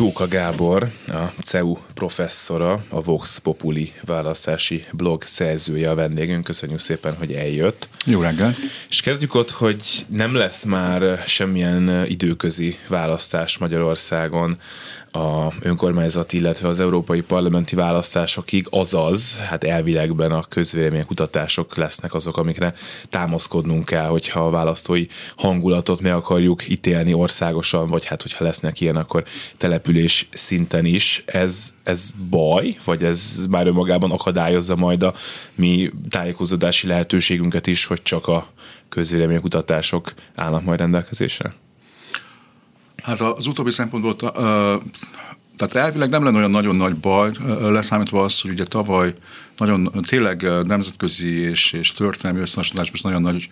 Tóka Gábor, a CEU professzora, a Vox Populi választási blog szerzője a vendégünk. Köszönjük szépen, hogy eljött. Jó reggel. És kezdjük ott, hogy nem lesz már semmilyen időközi választás Magyarországon a önkormányzati, illetve az európai parlamenti választásokig, azaz, hát elvilegben a közvéleménykutatások lesznek azok, amikre támaszkodnunk kell, hogyha a választói hangulatot meg akarjuk ítélni országosan, vagy hát hogyha lesznek ilyen, akkor település szinten is. Ez, ez baj, vagy ez már önmagában akadályozza majd a mi tájékozódási lehetőségünket is, hogy csak a közvéleménykutatások állnak majd rendelkezésre? Hát az utóbbi szempontból, tehát elvileg nem lenne olyan nagyon nagy baj, leszámítva azt, hogy ugye tavaly nagyon tényleg nemzetközi és, és történelmi összehasonlítás most nagyon nagy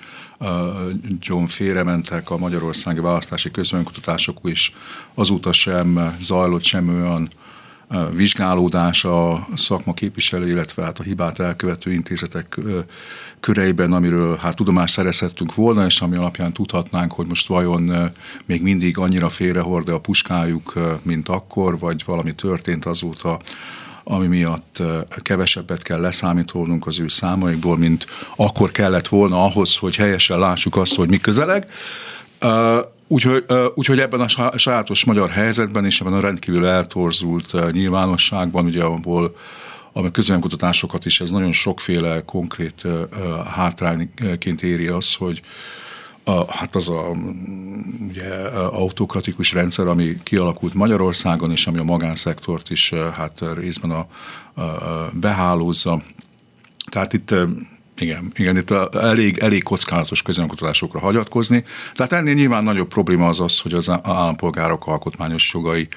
John félrementek a magyarországi választási közönkutatások is, azóta sem zajlott sem olyan vizsgálódás a szakma képviselő, illetve hát a hibát elkövető intézetek köreiben, amiről hát tudomást szerezhettünk volna, és ami alapján tudhatnánk, hogy most vajon még mindig annyira félrehord a puskájuk, mint akkor, vagy valami történt azóta, ami miatt kevesebbet kell leszámítolnunk az ő számaikból, mint akkor kellett volna ahhoz, hogy helyesen lássuk azt, hogy mi közeleg. Úgyhogy, úgyhogy ebben a sajátos magyar helyzetben és ebben a rendkívül eltorzult nyilvánosságban, ugye abból a közvéleménykutatásokat is ez nagyon sokféle konkrét hátrányként éri az, hogy a, hát az a ugye, autokratikus rendszer, ami kialakult Magyarországon, és ami a magánszektort is hát részben a, a behálózza. Tehát itt igen, igen, itt elég, elég kockázatos közönkutatásokra hagyatkozni. Tehát ennél nyilván nagyobb probléma az az, hogy az állampolgárok alkotmányos jogai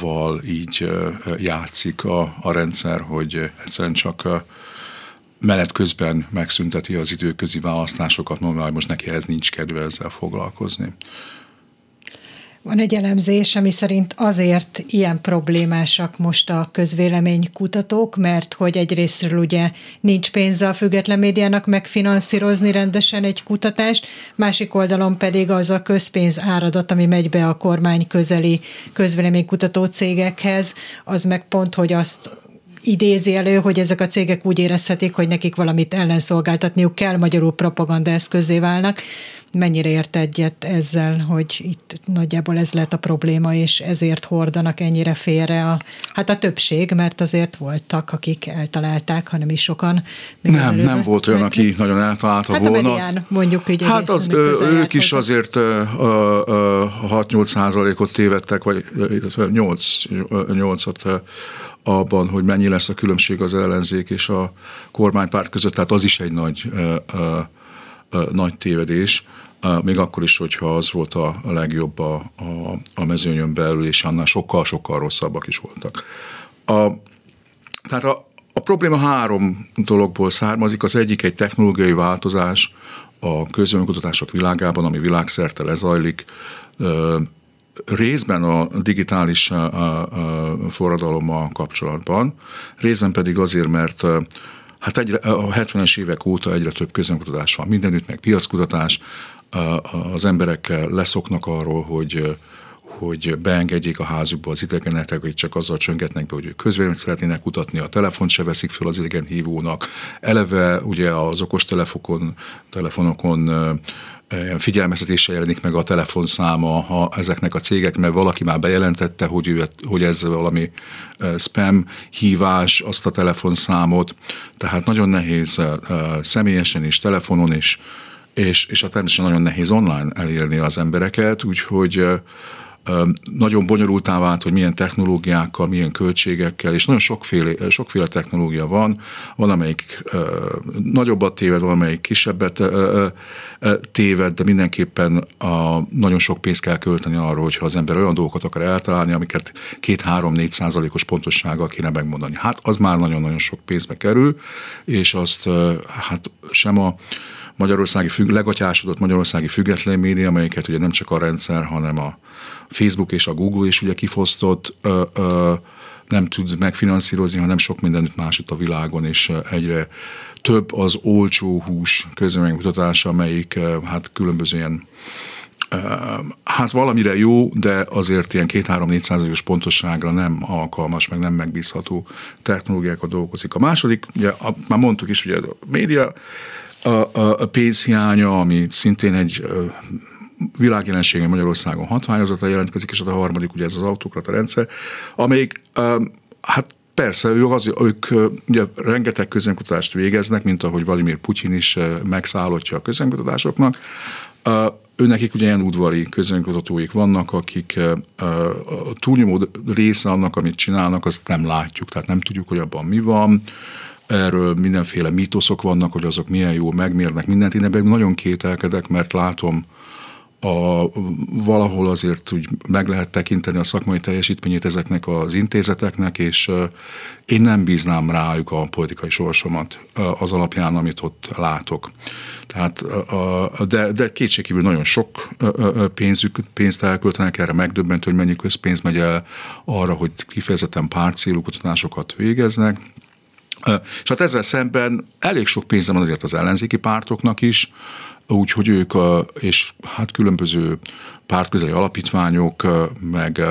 val így játszik a, a rendszer, hogy egyszerűen csak menet közben megszünteti az időközi választásokat, mondom, most neki ez nincs kedve ezzel foglalkozni. Van egy elemzés, ami szerint azért ilyen problémásak most a közvéleménykutatók, mert hogy egyrésztről ugye nincs pénze a független médiának megfinanszírozni rendesen egy kutatást, másik oldalon pedig az a közpénz áradat, ami megy be a kormány közeli közvéleménykutató cégekhez, az meg pont, hogy azt idézi elő, hogy ezek a cégek úgy érezhetik, hogy nekik valamit ellenszolgáltatniuk kell, magyarul propaganda eszközé válnak mennyire ért egyet ezzel, hogy itt nagyjából ez lett a probléma, és ezért hordanak ennyire félre a, hát a többség, mert azért voltak, akik eltalálták, hanem is sokan. Még nem, nem volt olyan, aki nagyon eltalálta hát volna. A medián, mondjuk így Hát az, ők is hozzá. azért 6-8 százalékot tévedtek, vagy 8, 8-at abban, hogy mennyi lesz a különbség az ellenzék és a kormánypárt között, tehát az is egy nagy, ö, ö, nagy tévedés még akkor is, hogyha az volt a legjobb a, a, a mezőnyön belül, és annál sokkal-sokkal rosszabbak is voltak. A, tehát a, a probléma három dologból származik. Az egyik egy technológiai változás a közönkutatások világában, ami világszerte lezajlik, részben a digitális forradalommal kapcsolatban, részben pedig azért, mert hát egyre, a 70-es évek óta egyre több közönkutatás van mindenütt, meg piackutatás, az emberek leszoknak arról, hogy hogy beengedjék a házukba az idegeneket, hogy csak azzal csöngetnek be, hogy ők közvéleményt szeretnének kutatni, a telefont se veszik föl az idegen hívónak. Eleve ugye az okos telefonokon, telefonokon figyelmeztetéssel jelenik meg a telefonszáma ha ezeknek a cégek, mert valaki már bejelentette, hogy, ő, hogy ez valami spam hívás, azt a telefonszámot, tehát nagyon nehéz személyesen is, telefonon is és, és a természetesen nagyon nehéz online elérni az embereket, úgyhogy nagyon bonyolultá vált, hogy milyen technológiákkal, milyen költségekkel, és nagyon sokféle, sokféle technológia van, van amelyik ö, nagyobbat téved, van amelyik kisebbet téved, de mindenképpen a, nagyon sok pénzt kell költeni arra, hogyha az ember olyan dolgokat akar eltalálni, amiket két-három-négy százalékos pontossággal kéne megmondani. Hát az már nagyon-nagyon sok pénzbe kerül, és azt hát sem a magyarországi függ, legatyásodott magyarországi független média, amelyeket ugye nem csak a rendszer, hanem a Facebook és a Google is ugye kifosztott, ö, ö, nem tud megfinanszírozni, hanem sok mindenütt másút a világon, és egyre több az olcsó hús közleménykutatása, amelyik hát különböző ilyen Hát valamire jó, de azért ilyen 2-3-4 százalékos pontosságra nem alkalmas, meg nem megbízható technológiákat dolgozik. A második, ugye már mondtuk is, ugye a média a, a, a pénzhiánya, ami szintén egy világjelensége Magyarországon hatványozata jelentkezik, és a harmadik ugye ez az autokrata rendszer, amelyik hát Persze, ők, az, ők ugye rengeteg közönkutatást végeznek, mint ahogy Vladimir Putyin is megszállottja a közönkutatásoknak. Őnekik ugye ilyen udvari közönkutatóik vannak, akik a túlnyomó része annak, amit csinálnak, azt nem látjuk, tehát nem tudjuk, hogy abban mi van. Erről mindenféle mítoszok vannak, hogy azok milyen jó megmérnek mindent. Én ebben nagyon kételkedek, mert látom a, valahol azért úgy meg lehet tekinteni a szakmai teljesítményét ezeknek az intézeteknek, és én nem bíznám rájuk a politikai sorsomat az alapján, amit ott látok. Tehát, de, de kétségkívül nagyon sok pénzük, pénzt elköltenek erre, megdöbbentő, hogy mennyi közpénz megy el arra, hogy kifejezetten pártcélú kutatásokat végeznek. És hát ezzel szemben elég sok pénze van azért az ellenzéki pártoknak is, úgyhogy ők, és hát különböző pártközeli alapítványok, meg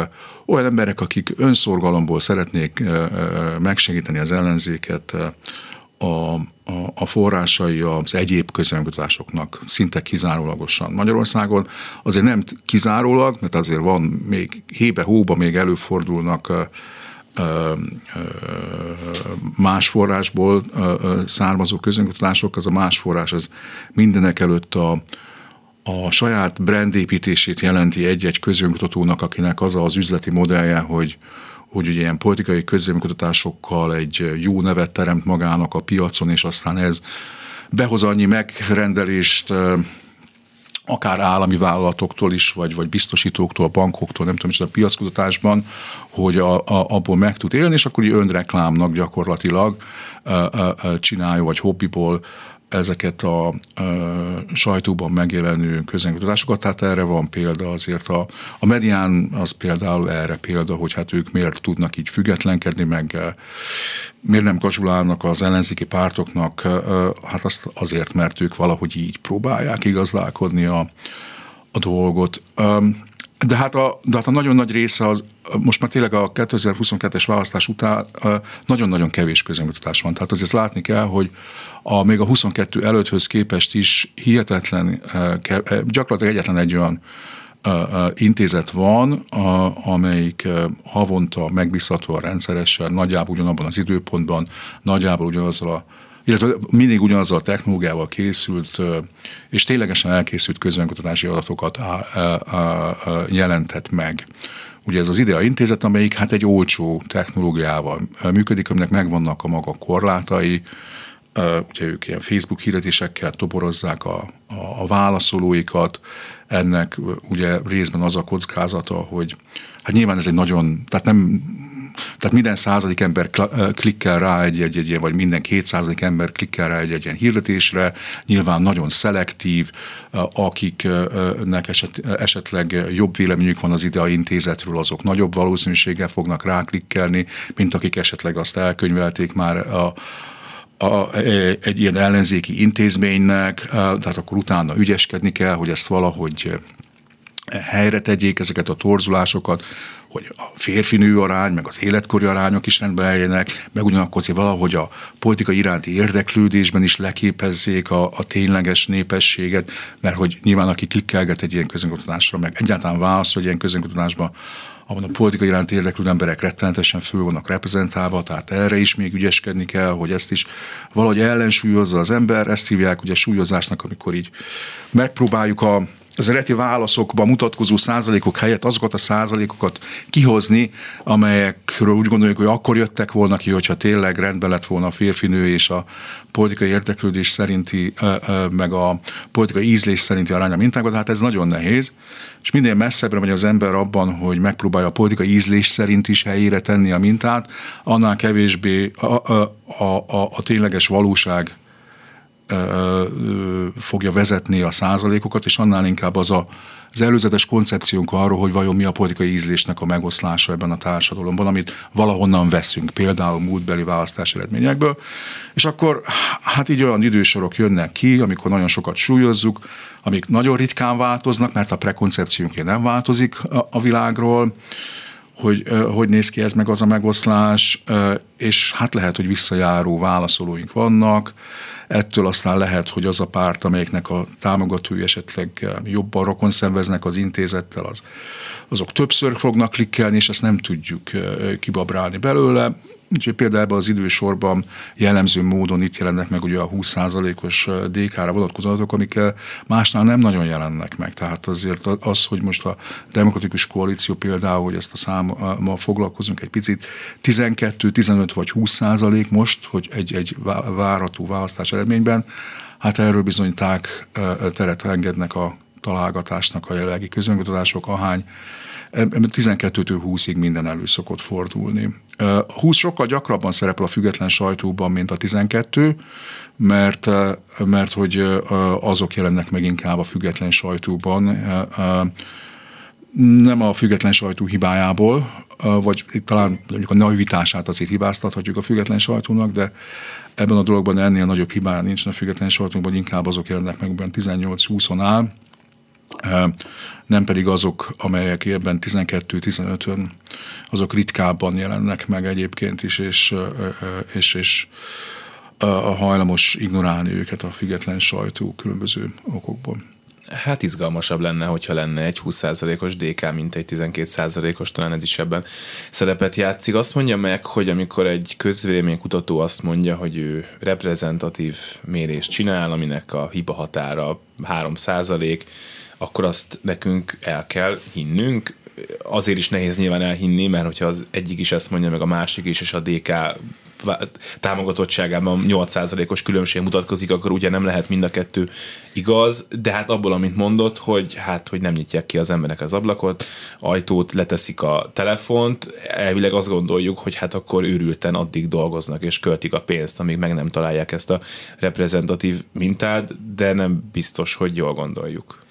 olyan emberek, akik önszorgalomból szeretnék megsegíteni az ellenzéket, a, a, a forrásai az egyéb közönkutatásoknak szinte kizárólagosan. Magyarországon azért nem kizárólag, mert azért van még hébe-hóba még előfordulnak más forrásból származó közönkutatások, az a más forrás az mindenek előtt a, a saját brandépítését jelenti egy-egy közönkutatónak, akinek az az üzleti modellje, hogy, hogy ugye ilyen politikai közönkutatásokkal egy jó nevet teremt magának a piacon, és aztán ez behoz annyi megrendelést, akár állami vállalatoktól is, vagy, vagy biztosítóktól, bankoktól, nem tudom, és a piackutatásban, hogy a, a, abból meg tud élni, és akkor önreklámnak gyakorlatilag csinálja, vagy hobbiból ezeket a a sajtóban megjelenő közönkutatásokat, tehát erre van példa azért. A, a medián az például erre példa, hogy hát ők miért tudnak így függetlenkedni, meg miért nem kasulálnak az ellenzéki pártoknak, hát azt azért, mert ők valahogy így próbálják igazdálkodni a, a dolgot. De hát, a, de hát a nagyon nagy része az, most már tényleg a 2022-es választás után nagyon-nagyon kevés közönkutatás van. Tehát azért látni kell, hogy a, még a 22 előtthöz képest is hihetetlen, gyakorlatilag egyetlen egy olyan intézet van, amelyik havonta megbízhatóan rendszeresen, nagyjából ugyanabban az időpontban, nagyjából ugyanazzal a illetve mindig ugyanazzal a technológiával készült, és ténylegesen elkészült közönkutatási adatokat jelentett meg. Ugye ez az IDEA intézet, amelyik hát egy olcsó technológiával működik, aminek megvannak a maga korlátai, ugye ők ilyen Facebook hirdetésekkel toborozzák a, a, a válaszolóikat, ennek ugye részben az a kockázata, hogy hát nyilván ez egy nagyon, tehát nem tehát minden századik ember klikkel rá egy, egy, egy ilyen, vagy minden kétszázadik ember klikkel rá egy, egy ilyen hirdetésre, nyilván nagyon szelektív, akiknek eset, esetleg jobb véleményük van az IDEA intézetről, azok nagyobb valószínűséggel fognak ráklikkelni, mint akik esetleg azt elkönyvelték már a, a, egy ilyen ellenzéki intézménynek, tehát akkor utána ügyeskedni kell, hogy ezt valahogy helyre tegyék ezeket a torzulásokat, hogy a férfinő arány, meg az életkori arányok is rendben legyenek, meg ugyanakkor azért valahogy a politika iránti érdeklődésben is leképezzék a, a tényleges népességet, mert hogy nyilván aki klikkelget egy ilyen közönkutatásra, meg egyáltalán válasz, hogy ilyen közönkutatásba, ahol a politika iránt érdeklődő emberek rettenetesen föl vannak reprezentálva, tehát erre is még ügyeskedni kell, hogy ezt is valahogy ellensúlyozza az ember, ezt hívják ugye súlyozásnak, amikor így megpróbáljuk a az eredeti válaszokban mutatkozó százalékok helyett azokat a százalékokat kihozni, amelyekről úgy gondoljuk, hogy akkor jöttek volna ki, hogyha tényleg rendben lett volna a férfinő és a politikai érdeklődés szerinti, meg a politikai ízlés szerinti aránya mintákat, hát ez nagyon nehéz, és minél messzebbre megy az ember abban, hogy megpróbálja a politikai ízlés szerint is helyére tenni a mintát, annál kevésbé a, a, a, a, a tényleges valóság fogja vezetni a százalékokat, és annál inkább az a, az előzetes koncepciónk arról, hogy vajon mi a politikai ízlésnek a megoszlása ebben a társadalomban, amit valahonnan veszünk, például múltbeli választás eredményekből, és akkor hát így olyan idősorok jönnek ki, amikor nagyon sokat súlyozzuk, amik nagyon ritkán változnak, mert a prekoncepciónk nem változik a, a világról, hogy hogy néz ki ez meg az a megoszlás, és hát lehet, hogy visszajáró válaszolóink vannak, ettől aztán lehet, hogy az a párt, amelyiknek a támogatói esetleg jobban rokon szenveznek az intézettel, az, azok többször fognak klikkelni, és ezt nem tudjuk kibabrálni belőle. Úgyhogy például az idősorban jellemző módon itt jelennek meg ugye a 20%-os DK-ra vonatkozó adatok, amik másnál nem nagyon jelennek meg. Tehát azért az, hogy most a demokratikus koalíció például, hogy ezt a számmal foglalkozunk egy picit, 12, 15 vagy 20% most, hogy egy, egy várható választás eredményben, hát erről bizonyíták teret engednek a találgatásnak a jelenlegi közönkutatások, ahány 12-től 20-ig minden elő szokott fordulni. 20 sokkal gyakrabban szerepel a független sajtóban, mint a 12, mert, mert hogy azok jelennek meg inkább a független sajtóban, nem a független sajtó hibájából, vagy talán mondjuk a naivitását azért hibáztathatjuk a független sajtónak, de ebben a dologban ennél nagyobb hibája nincs a független sajtónkban, hogy azok jelennek meg, 18-20-on áll, nem pedig azok, amelyek ebben 12-15-ön, azok ritkábban jelennek meg egyébként is, és, és, és a hajlamos ignorálni őket a független sajtó különböző okokból. Hát izgalmasabb lenne, hogyha lenne egy 20%-os DK, mint egy 12%-os, talán ez is ebben szerepet játszik. Azt mondja meg, hogy amikor egy közvéleménykutató azt mondja, hogy ő reprezentatív mérést csinál, aminek a hiba határa 3%, akkor azt nekünk el kell hinnünk. Azért is nehéz nyilván elhinni, mert hogyha az egyik is ezt mondja, meg a másik is, és a DK támogatottságában 8%-os különbség mutatkozik, akkor ugye nem lehet mind a kettő igaz, de hát abból, amit mondott, hogy hát, hogy nem nyitják ki az emberek az ablakot, ajtót, leteszik a telefont, elvileg azt gondoljuk, hogy hát akkor őrülten addig dolgoznak és költik a pénzt, amíg meg nem találják ezt a reprezentatív mintát, de nem biztos, hogy jól gondoljuk.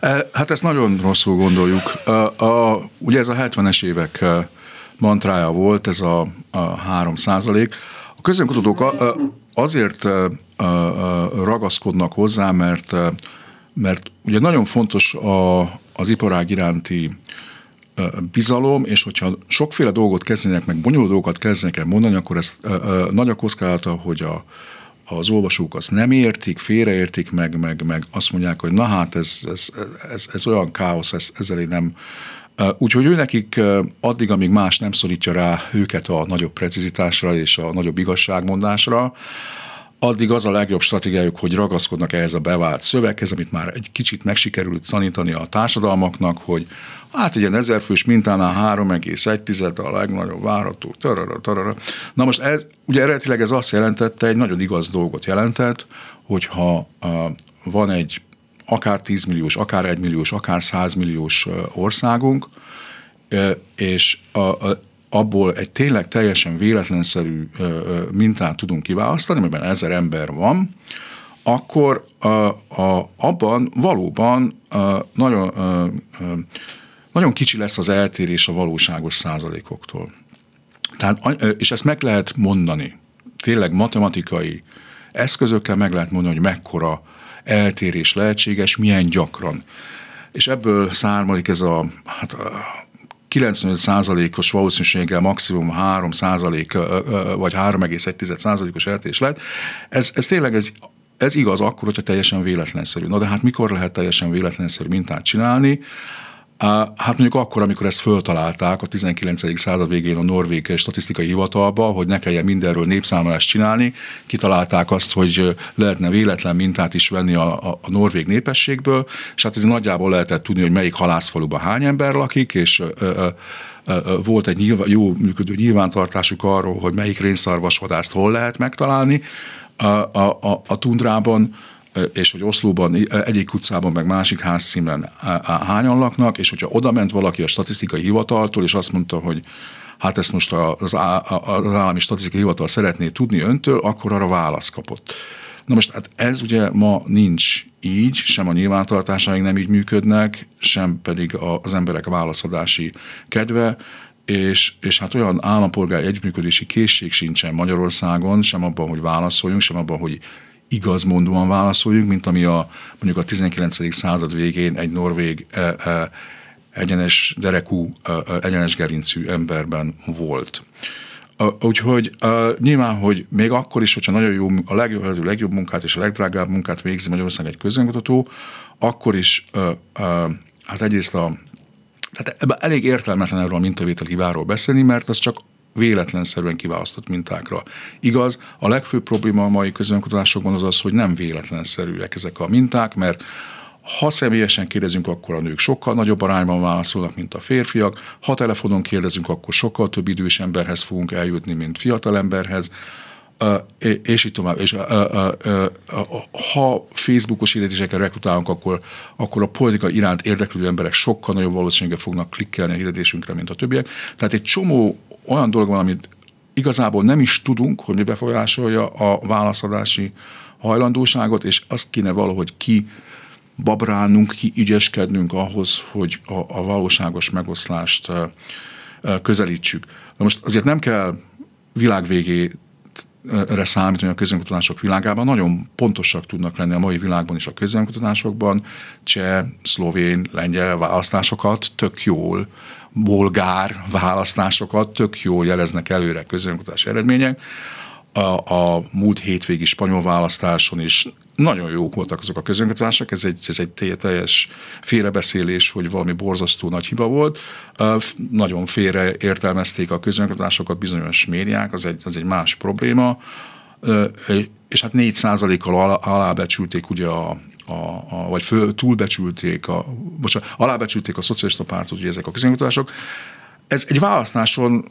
E, hát ezt nagyon rosszul gondoljuk. A, a, ugye ez a 70-es évek e, mantrája volt, ez a, a 3 százalék. A közönkutatók azért ragaszkodnak hozzá, mert, mert ugye nagyon fontos a, az iparág iránti bizalom, és hogyha sokféle dolgot kezdenek, meg bonyolult dolgokat kezdenek el mondani, akkor ez nagy a kockázata, hogy a, az olvasók azt nem értik, félreértik meg, meg, meg azt mondják, hogy na hát ez, ez, ez, ez olyan káosz, ez, ezzel én nem... Úgyhogy ő nekik addig, amíg más nem szorítja rá őket a nagyobb precizitásra és a nagyobb igazságmondásra, addig az a legjobb stratégiájuk, hogy ragaszkodnak ehhez a bevált szöveghez, amit már egy kicsit megsikerült tanítani a társadalmaknak, hogy Hát egy ilyen ezerfős mintánál 3,1 a legnagyobb várható. Tarara, tarara. Na most ez, ugye eredetileg ez azt jelentette, egy nagyon igaz dolgot jelentett, hogyha uh, van egy akár 10 milliós, akár 1 milliós, akár 100 milliós országunk, és a, a, abból egy tényleg teljesen véletlenszerű mintát tudunk kiválasztani, amiben ezer ember van, akkor a, a, abban valóban a, nagyon a, a, nagyon kicsi lesz az eltérés a valóságos százalékoktól. Tehát, és ezt meg lehet mondani, tényleg matematikai eszközökkel meg lehet mondani, hogy mekkora eltérés lehetséges, milyen gyakran. És ebből származik ez a, hát, 95%-os valószínűséggel maximum 3% vagy 3,1%-os eltérés lehet. Ez, ez tényleg ez, ez igaz akkor, hogyha teljesen véletlenszerű. Na de hát mikor lehet teljesen véletlenszerű mintát csinálni? Hát mondjuk akkor, amikor ezt föltalálták a 19. század végén a Norvég statisztikai hivatalba, hogy ne kelljen mindenről népszámolást csinálni, kitalálták azt, hogy lehetne véletlen mintát is venni a, a, a norvég népességből, és hát ez nagyjából lehetett tudni, hogy melyik halászfaluban hány ember lakik, és ö, volt egy nyilván, jó működő nyilvántartásuk arról, hogy melyik rénszarvasvadászt hol lehet megtalálni a, a, a, a tundrában, és hogy Oszlóban egyik utcában, meg másik házszínen hányan laknak, és hogyha oda ment valaki a statisztikai hivataltól, és azt mondta, hogy hát ezt most az állami statisztikai hivatal szeretné tudni öntől, akkor arra választ kapott. Na most hát ez ugye ma nincs így, sem a nyilvántartásaink nem így működnek, sem pedig az emberek válaszadási kedve, és, és hát olyan állampolgári együttműködési készség sincsen Magyarországon, sem abban, hogy válaszoljunk, sem abban, hogy igazmondóan válaszoljunk, mint ami a, mondjuk a 19. század végén egy norvég e, e, egyenes derekú, e, e, egyenes gerincű emberben volt. Úgyhogy uh, nyilván, hogy még akkor is, hogyha nagyon jó, a legjobb, legjobb munkát és a legdrágább munkát végzi Magyarország egy közönkutató, akkor is uh, hát egyrészt a tehát ebben elég értelmetlen erről a mintavétel hibáról beszélni, mert az csak véletlenszerűen kiválasztott mintákra. Igaz, a legfőbb probléma a mai közönkutatásokban az az, hogy nem véletlenszerűek ezek a minták, mert ha személyesen kérdezünk, akkor a nők sokkal nagyobb arányban válaszolnak, mint a férfiak. Ha telefonon kérdezünk, akkor sokkal több idős emberhez fogunk eljutni, mint fiatal emberhez. És így tovább. És ha Facebookos hirdetéseket rekrutálunk, akkor, akkor a politika iránt érdeklődő emberek sokkal nagyobb valószínűséggel fognak klikkelni a hirdetésünkre, mint a többiek. Tehát egy csomó olyan dolog van, amit igazából nem is tudunk, hogy mi befolyásolja a válaszadási hajlandóságot, és azt kéne valahogy ki babrálnunk, ki ügyeskednünk ahhoz, hogy a, a valóságos megoszlást közelítsük. Na most azért nem kell világvégé erre számítani a közönkutatások világában. Nagyon pontosak tudnak lenni a mai világban is a közönkutatásokban. Cseh, szlovén, lengyel választásokat tök jól, bolgár választásokat tök jól jeleznek előre közönkutatás eredmények. A, a múlt hétvégi spanyol választáson is nagyon jók voltak azok a közönkutatások, ez egy, ez egy teljes félrebeszélés, hogy valami borzasztó nagy hiba volt. Nagyon félre értelmezték a közönkutatásokat bizonyos médiák, az egy, az egy más probléma, és hát 4 kal alábecsülték ugye a, a, a, vagy föl, túlbecsülték, a, most alábecsülték a szocialista pártot, ugye ezek a közönkutatások. Ez egy választáson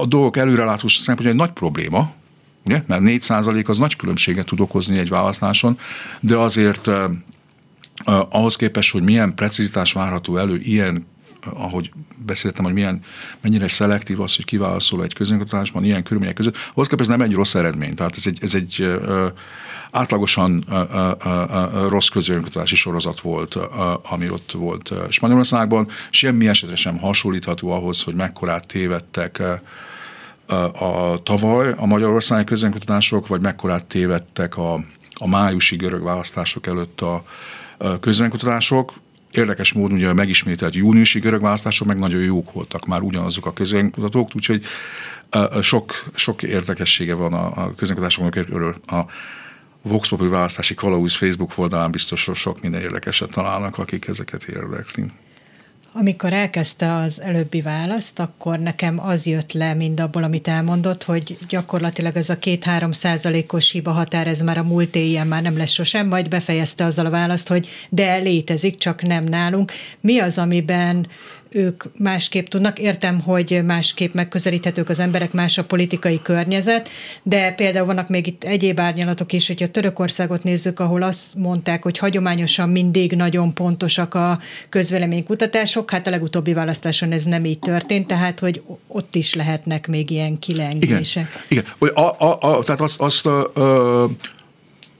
a dolgok előrelátása szempontjából egy nagy probléma, ugye? mert 4% az nagy különbséget tud okozni egy választáson, de azért uh, ahhoz képest, hogy milyen precizitás várható elő ilyen ahogy beszéltem, hogy milyen, mennyire szelektív az, hogy kiválaszol egy közönkutatásban ilyen körülmények között, ahhoz képest nem egy rossz eredmény. Tehát ez egy, ez egy átlagosan rossz közönkutatási sorozat volt, ami ott volt Spanyolországban. Semmi esetre sem hasonlítható ahhoz, hogy mekkorát tévedtek a tavaly a magyarországi közönkutatások, vagy mekkorát tévedtek a, a májusi görög választások előtt a, a közönkutatások. Érdekes módon ugye a megismételt júniusi görög választások meg nagyon jók voltak már ugyanazok a közönkutatók, úgyhogy sok, sok érdekessége van a, a közönkutatásoknak körül. A Vox Populi választási kalauz Facebook oldalán biztos sok minden érdekeset találnak, akik ezeket érdekli. Amikor elkezdte az előbbi választ, akkor nekem az jött le mind abból, amit elmondott, hogy gyakorlatilag ez a két-három százalékos hiba határ, ez már a múlt éjjel már nem lesz sosem, majd befejezte azzal a választ, hogy de létezik, csak nem nálunk. Mi az, amiben ők másképp tudnak. Értem, hogy másképp megközelíthetők az emberek, más a politikai környezet, de például vannak még itt egyéb árnyalatok is, hogyha Törökországot nézzük, ahol azt mondták, hogy hagyományosan mindig nagyon pontosak a közvéleménykutatások, hát a legutóbbi választáson ez nem így történt, tehát hogy ott is lehetnek még ilyen kilengések. Igen, Igen. A, a, a, tehát azt, azt a, a,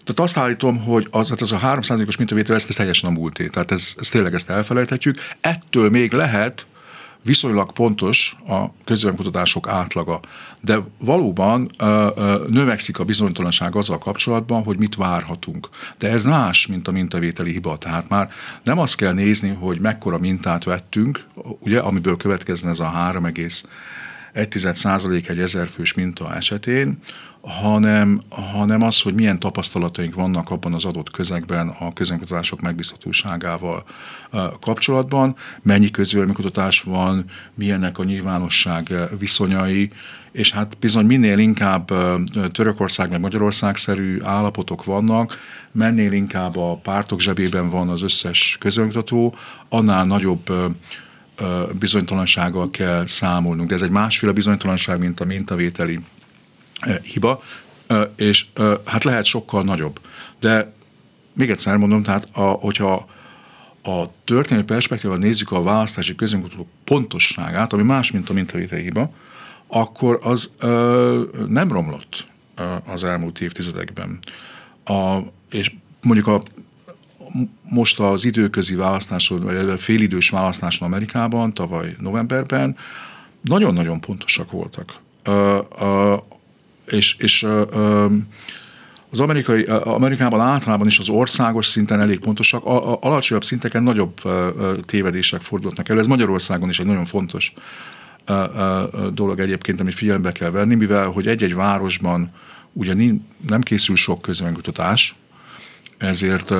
tehát azt állítom, hogy az, hát az a 3%-os mintavétel, ez, ez teljesen a múlté. Tehát ez, ez tényleg ezt elfelejthetjük. Ettől még lehet viszonylag pontos a közvéleménykutatások átlaga. De valóban ö, ö, növekszik a bizonytalanság azzal kapcsolatban, hogy mit várhatunk. De ez más, mint a mintavételi hiba. Tehát már nem azt kell nézni, hogy mekkora mintát vettünk, ugye, amiből következne ez a 3,1% egy ezerfős minta esetén, hanem, hanem az, hogy milyen tapasztalataink vannak abban az adott közegben a közönkutatások megbízhatóságával kapcsolatban, mennyi közvéleménykutatás van, milyennek a nyilvánosság viszonyai, és hát bizony minél inkább Törökország meg Magyarország-szerű állapotok vannak, mennél inkább a pártok zsebében van az összes közönkutató, annál nagyobb bizonytalansággal kell számolnunk. De ez egy másféle bizonytalanság, mint a mintavételi hiba, és hát lehet sokkal nagyobb. De még egyszer mondom, tehát a, hogyha a történelmi perspektívával nézzük a választási közönkutató pontosságát, ami más, mint a mintavételi hiba, akkor az ö, nem romlott az elmúlt évtizedekben. a, és mondjuk a, most az időközi választáson, vagy a félidős választáson Amerikában, tavaly novemberben nagyon-nagyon pontosak voltak. Uh, uh, és és az amerikai, Amerikában általában is az országos szinten elég pontosak, a, a, alacsonyabb szinteken nagyobb tévedések fordulnak elő. Ez Magyarországon is egy nagyon fontos dolog egyébként, amit figyelembe kell venni, mivel hogy egy-egy városban ugye nem készül sok közönkutatás, ezért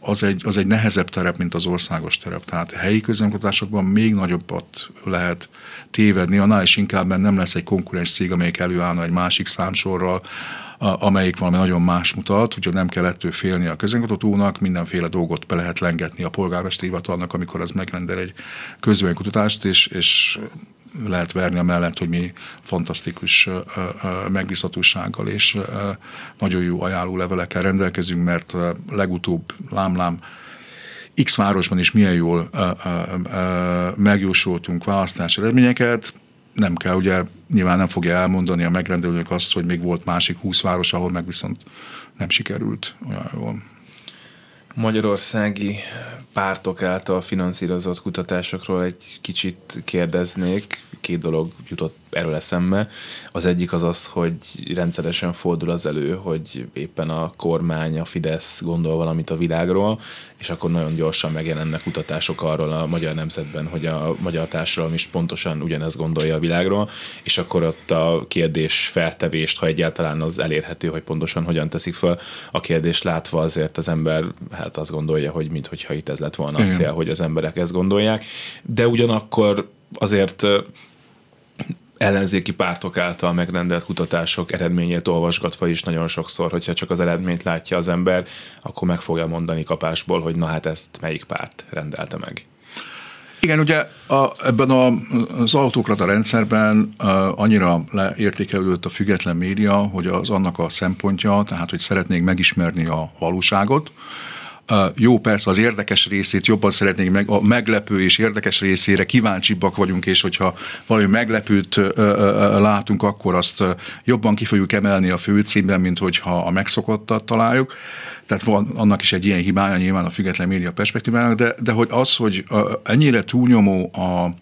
az egy, az egy nehezebb terep, mint az országos terep. Tehát helyi közönkutatásokban még nagyobbat lehet tévedni, annál is inkább, mert nem lesz egy konkurens cég, amelyik előállna egy másik számsorral, amelyik valami nagyon más mutat, úgyhogy nem kell ettől félni a közönkutatónak, mindenféle dolgot be lehet lengetni a polgármesteri hivatalnak, amikor az megrendel egy közvéleménykutatást, és, és lehet verni a mellett, hogy mi fantasztikus megbízhatósággal és nagyon jó ajánló levelekkel rendelkezünk, mert legutóbb lámlám X városban is milyen jól megjósoltunk választási eredményeket, nem kell, ugye nyilván nem fogja elmondani a megrendelőnek azt, hogy még volt másik húsz város, ahol meg viszont nem sikerült olyan jól. Magyarországi pártok által finanszírozott kutatásokról egy kicsit kérdeznék. Két dolog jutott erről eszembe. Az egyik az az, hogy rendszeresen fordul az elő, hogy éppen a kormány, a Fidesz gondol valamit a világról, és akkor nagyon gyorsan megjelennek kutatások arról a magyar nemzetben, hogy a magyar társadalom is pontosan ugyanezt gondolja a világról, és akkor ott a kérdés feltevést, ha egyáltalán az elérhető, hogy pontosan hogyan teszik fel a kérdést látva azért az ember hát azt gondolja, hogy mintha itt ez lett volna a cél, hogy az emberek ezt gondolják, de ugyanakkor azért ellenzéki pártok által megrendelt kutatások eredményét olvasgatva is nagyon sokszor, hogyha csak az eredményt látja az ember, akkor meg fogja mondani kapásból, hogy na hát ezt melyik párt rendelte meg. Igen, ugye a, ebben a, az autokrata rendszerben a, annyira leértékelődött a független média, hogy az annak a szempontja, tehát hogy szeretnék megismerni a valóságot, jó, persze az érdekes részét jobban szeretnénk meg, a meglepő és érdekes részére kíváncsibbak vagyunk, és hogyha valami meglepőt látunk, akkor azt jobban ki fogjuk emelni a főcímben, mint hogyha a megszokottat találjuk. Tehát van annak is egy ilyen hibája nyilván a független média perspektívának, de, de hogy az, hogy ennyire túlnyomó a,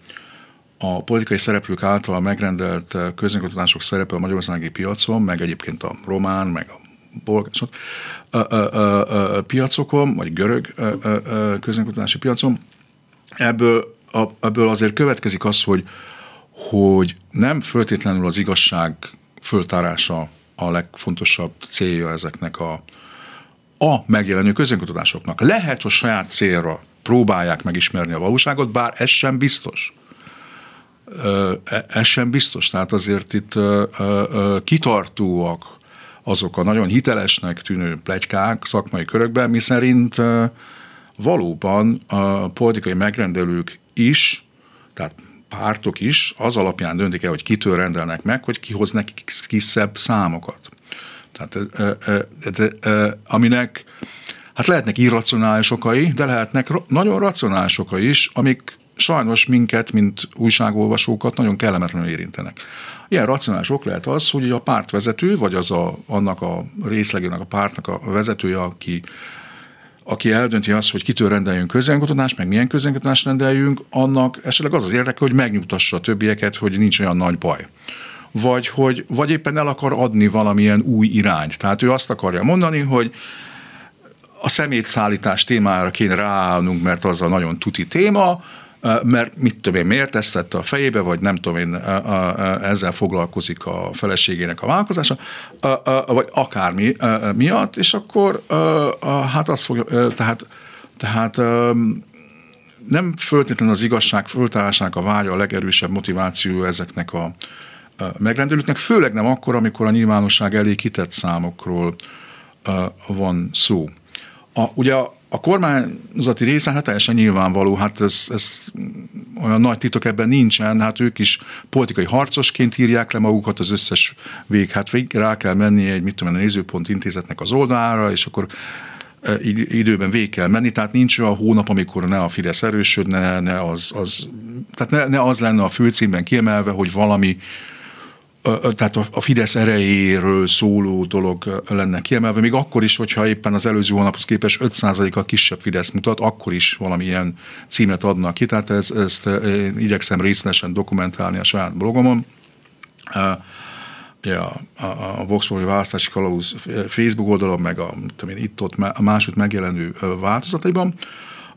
a politikai szereplők által megrendelt közönkutatások szerepe a magyarországi piacon, meg egyébként a román, meg a bolgár, piacokon, vagy görög közönkutatási piacon, ebből, ebből azért következik az, hogy, hogy nem föltétlenül az igazság föltárása a legfontosabb célja ezeknek a, a megjelenő közönkutatásoknak. Lehet, hogy saját célra próbálják megismerni a valóságot, bár ez sem biztos. E, ez sem biztos. Tehát azért itt kitartóak azok a nagyon hitelesnek tűnő plegykák szakmai körökben, miszerint valóban a politikai megrendelők is, tehát pártok is az alapján döntik el, hogy kitől rendelnek meg, hogy kihoz nekik kisebb számokat. Tehát aminek, hát lehetnek irracionális okai, de lehetnek nagyon racionális okai is, amik sajnos minket, mint újságolvasókat nagyon kellemetlenül érintenek. Ilyen racionális ok lehet az, hogy a pártvezető, vagy az a, annak a részlegének a pártnak a vezetője, aki aki eldönti azt, hogy kitől rendeljünk közönkutatást, meg milyen közönkutatást rendeljünk, annak esetleg az az érdeke, hogy megnyugtassa a többieket, hogy nincs olyan nagy baj. Vagy, hogy, vagy éppen el akar adni valamilyen új irányt. Tehát ő azt akarja mondani, hogy a szemétszállítás témára kéne ráállnunk, mert az a nagyon tuti téma, mert mit tudom én, miért ezt tette a fejébe, vagy nem tudom én, ezzel foglalkozik a feleségének a vállalkozása, vagy akármi miatt, és akkor hát azt fogja, tehát, tehát nem föltétlenül az igazság föltárásának a vágya a legerősebb motiváció ezeknek a megrendelőknek, főleg nem akkor, amikor a nyilvánosság elé kitett számokról van szó. A, ugye a kormányzati része hát teljesen nyilvánvaló, hát ez, ez olyan nagy titok ebben nincsen, hát ők is politikai harcosként írják le magukat az összes vég, hát rá kell menni egy, mit tudom, a nézőpont intézetnek az oldalára, és akkor e, időben végig kell menni, tehát nincs olyan hónap, amikor ne a Fidesz erősödne, ne az, az tehát ne, ne az lenne a főcímben kiemelve, hogy valami tehát a Fidesz erejéről szóló dolog lenne kiemelve, még akkor is, hogyha éppen az előző hónaphoz képest 5%-kal kisebb Fidesz mutat, akkor is valamilyen címet adnak ki, tehát ez, ezt én igyekszem részletesen dokumentálni a saját blogomon. A, a, a Voxpol választási kalauz Facebook oldalon, meg a, itt-ott a másút megjelenő változataiban,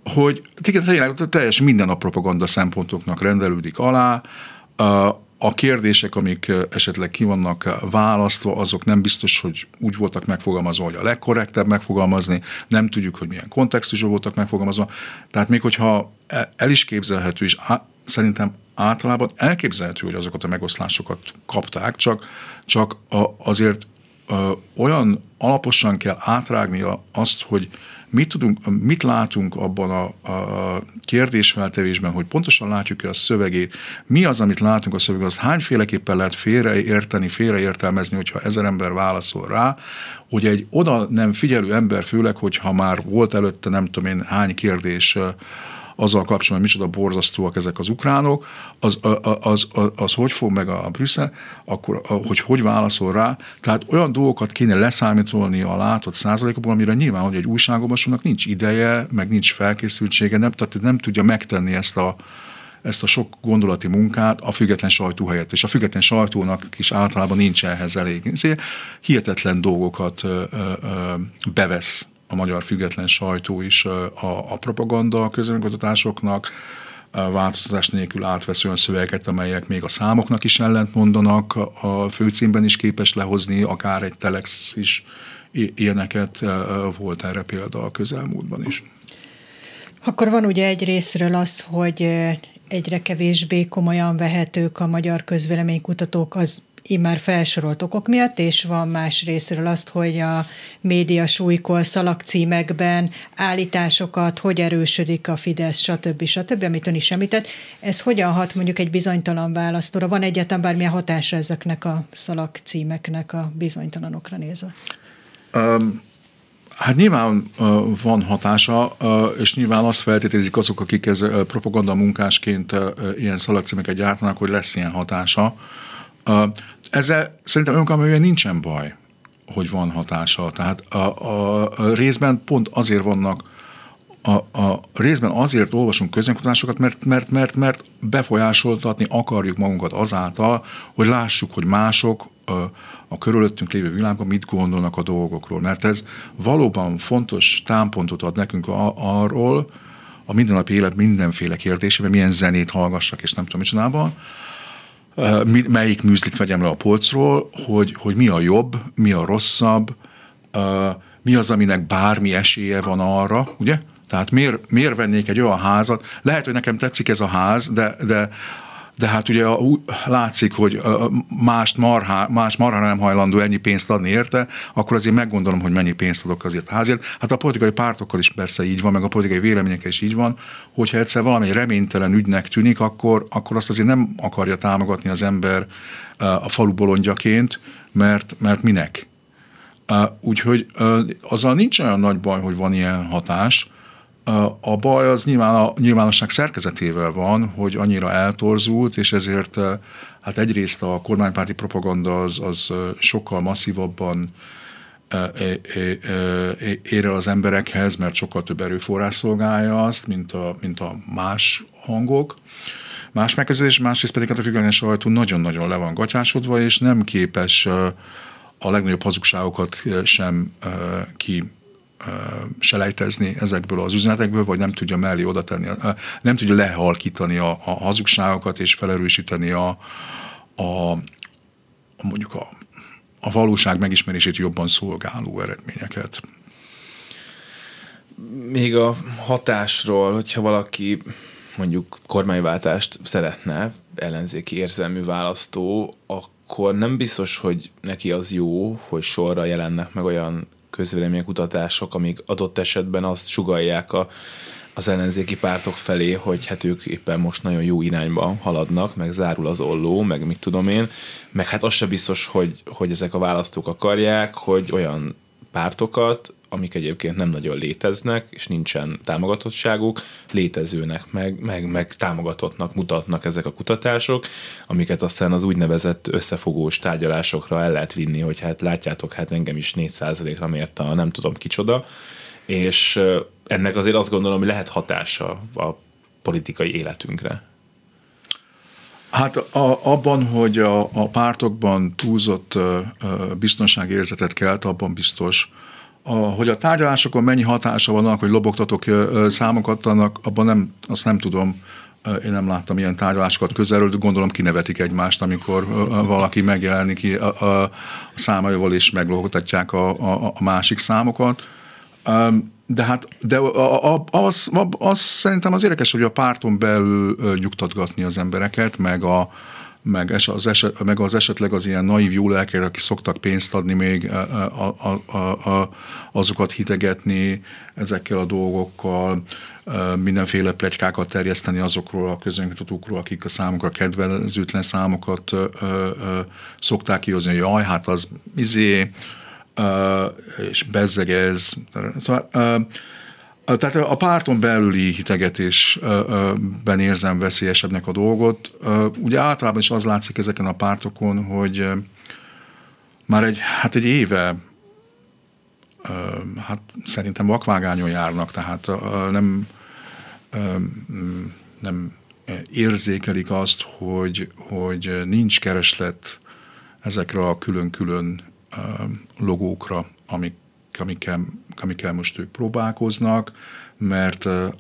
hogy tényleg teljesen minden a propaganda szempontoknak rendelődik alá, a kérdések, amik esetleg ki vannak választva, azok nem biztos, hogy úgy voltak megfogalmazva, hogy a legkorrektebb megfogalmazni, nem tudjuk, hogy milyen kontextusban voltak megfogalmazva. Tehát még hogyha e, el is képzelhető, és szerintem általában elképzelhető, hogy azokat a megoszlásokat kapták, csak, csak azért olyan alaposan kell átrágni azt, hogy mit, tudunk, mit látunk abban a, a kérdésfeltevésben, hogy pontosan látjuk-e a szövegét, mi az, amit látunk a szövegben, azt hányféleképpen lehet félreérteni, félreértelmezni, hogyha ezer ember válaszol rá, hogy egy oda nem figyelő ember, főleg, hogyha már volt előtte nem tudom én hány kérdés azzal kapcsolatban, micsoda borzasztóak ezek az ukránok, az, az, az, az hogy fog meg a Brüsszel, akkor hogy hogy válaszol rá. Tehát olyan dolgokat kéne leszámítolni a látott százalékokból, amire nyilván, hogy egy újságolvasónak nincs ideje, meg nincs felkészültsége, nem, tehát nem tudja megtenni ezt a, ezt a sok gondolati munkát a független sajtó helyett. És a független sajtónak is általában nincs ehhez elég. Hihetetlen dolgokat ö, ö, bevesz a magyar független sajtó is a, a propaganda közönkutatásoknak, változtatás nélkül átvesz olyan szövegeket, amelyek még a számoknak is ellent mondanak, a főcímben is képes lehozni, akár egy telex is ilyeneket volt erre példa a közelmúltban is. Akkor van ugye egy részről az, hogy egyre kevésbé komolyan vehetők a magyar közvéleménykutatók az immár felsorolt okok miatt, és van más részről azt, hogy a média súlykol szalagcímekben állításokat, hogy erősödik a Fidesz, stb. stb., amit ön is említett. Ez hogyan hat mondjuk egy bizonytalan választóra? Van egyáltalán bármilyen hatása ezeknek a szalagcímeknek a bizonytalanokra nézve? Um, Hát nyilván van hatása, és nyilván azt feltételezik azok, akik ez propaganda munkásként ilyen szalagcímeket gyártanak, hogy lesz ilyen hatása. Ezzel szerintem önmagában nincsen baj, hogy van hatása. Tehát a, a, a részben pont azért vannak a, a részben azért olvasunk közönkutatásokat, mert, mert, mert, mert befolyásoltatni akarjuk magunkat azáltal, hogy lássuk, hogy mások a, a körülöttünk lévő világban mit gondolnak a dolgokról. Mert ez valóban fontos támpontot ad nekünk a, arról, a mindennapi élet mindenféle kérdésében, milyen zenét hallgassak, és nem tudom micsodában, melyik műzlit vegyem le a polcról, hogy, hogy mi a jobb, mi a rosszabb, mi az, aminek bármi esélye van arra, ugye? Tehát miért, miért vennék egy olyan házat? Lehet, hogy nekem tetszik ez a ház, de, de de hát ugye látszik, hogy más marha, más marha nem hajlandó ennyi pénzt adni érte, akkor azért meggondolom, hogy mennyi pénzt adok azért a házért. Hát a politikai pártokkal is persze így van, meg a politikai véleményekkel is így van, hogyha egyszer valami reménytelen ügynek tűnik, akkor, akkor azt azért nem akarja támogatni az ember a falu bolondjaként, mert, mert minek? Úgyhogy azzal nincs olyan nagy baj, hogy van ilyen hatás, a baj az nyilván a nyilvánosság szerkezetével van, hogy annyira eltorzult, és ezért hát egyrészt a kormánypárti propaganda az, az sokkal masszívabban ér el az emberekhez, mert sokkal több erőforrás szolgálja azt, mint a, mint a más hangok. Más megközelítés, másrészt pedig hát a független sajtó nagyon-nagyon le van gatyásodva, és nem képes a legnagyobb hazugságokat sem ki selejtezni ezekből az üzenetekből, vagy nem tudja mellé oda tenni, nem tudja lehalkítani a, a hazugságokat és felerősíteni a, a mondjuk a, a valóság megismerését jobban szolgáló eredményeket. Még a hatásról, hogyha valaki mondjuk kormányváltást szeretne, ellenzéki érzelmű választó, akkor nem biztos, hogy neki az jó, hogy sorra jelennek meg olyan közvéleménykutatások, amik adott esetben azt sugalják a, az ellenzéki pártok felé, hogy hát ők éppen most nagyon jó irányba haladnak, meg zárul az olló, meg mit tudom én, meg hát az se biztos, hogy, hogy ezek a választók akarják, hogy olyan pártokat, amik egyébként nem nagyon léteznek, és nincsen támogatottságuk, létezőnek, meg, meg, meg támogatottnak mutatnak ezek a kutatások, amiket aztán az úgynevezett összefogós tárgyalásokra el lehet vinni, hogy hát látjátok, hát engem is 4%-ra mért a nem tudom kicsoda, és ennek azért azt gondolom, hogy lehet hatása a politikai életünkre. Hát a, abban, hogy a, a pártokban túlzott biztonságérzetet kelt, abban biztos. A, hogy a tárgyalásokon mennyi hatása van hogy lobogtatok számokat annak, abban nem, azt nem tudom. Én nem láttam ilyen tárgyalásokat közelről, de gondolom kinevetik egymást, amikor valaki megjelenik a, a számaival, és meglogtatják a, a, a másik számokat. De hát de az, az szerintem az érdekes, hogy a párton belül nyugtatgatni az embereket, meg a, meg, az eset, meg az esetleg az ilyen naív jó lelkére, akik szoktak pénzt adni még, a, a, a, a, azokat hitegetni ezekkel a dolgokkal, mindenféle plegykákat terjeszteni azokról a közönkutatókról, akik a számukra kedvezőtlen számokat ö, ö, szokták kihozni, hogy jaj, hát az izé, és bezzegez. Szóval, tehát a párton belüli hitegetésben érzem veszélyesebbnek a dolgot. Ugye általában is az látszik ezeken a pártokon, hogy már egy, hát egy éve hát szerintem vakvágányon járnak, tehát nem, nem érzékelik azt, hogy, hogy nincs kereslet ezekre a külön-külön logókra, amik, amikkel, amikkel most ők próbálkoznak, mert uh,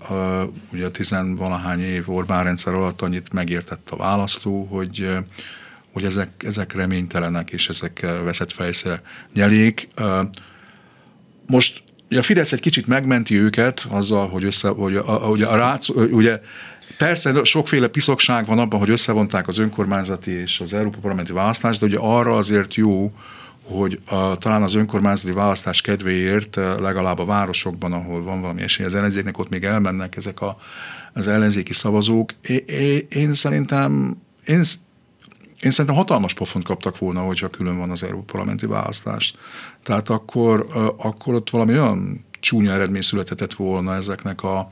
ugye a tizenvalahány év Orbán rendszer alatt annyit megértett a választó, hogy, hogy ezek, ezek reménytelenek, és ezek veszett fejsze nyelék. Most ugye a Fidesz egy kicsit megmenti őket azzal, hogy össze, hogy a, hogy a rác, ugye Persze sokféle piszokság van abban, hogy összevonták az önkormányzati és az Európa Parlamenti választást, de ugye arra azért jó, hogy a, talán az önkormányzati választás kedvéért eh, legalább a városokban, ahol van valami esély az ellenzéknek, ott még elmennek ezek a, az ellenzéki szavazók. É, é, én szerintem én, én szerintem hatalmas pofont kaptak volna, hogyha külön van az Európa Parlamenti választás. Tehát akkor, eh, akkor ott valami olyan csúnya eredmény születhetett volna ezeknek a,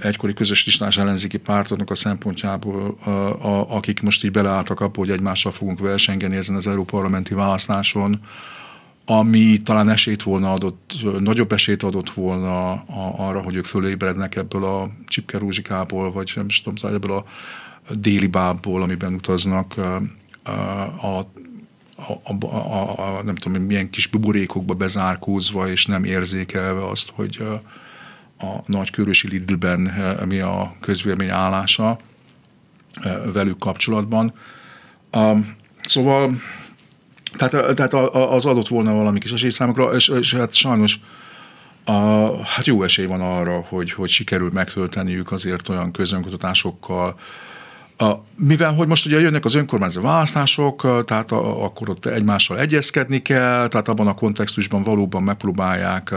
egykori közös listás ellenzéki pártoknak a szempontjából, a, akik most így beleálltak abba, hogy egymással fogunk versengeni ezen az parlamenti választáson, ami talán esélyt volna adott, nagyobb esélyt adott volna arra, hogy ők fölébrednek ebből a csipke rózsikából, vagy nem is tudom, ebből a déli bábból, amiben utaznak a, a, a, a, a nem tudom, milyen kis buborékokba bezárkózva, és nem érzékelve azt, hogy a nagykörösi Lidlben eh, mi a közvélemény állása eh, velük kapcsolatban. Szóval tehát, eh, tehát az adott volna valami kis esély számokra, és, és hát sajnos a, hát jó esély van arra, hogy, hogy sikerül megtölteniük azért olyan közönkutatásokkal, a, mivel, hogy most ugye jönnek az önkormányzati választások, tehát a, akkor ott egymással egyezkedni kell, tehát abban a kontextusban valóban megpróbálják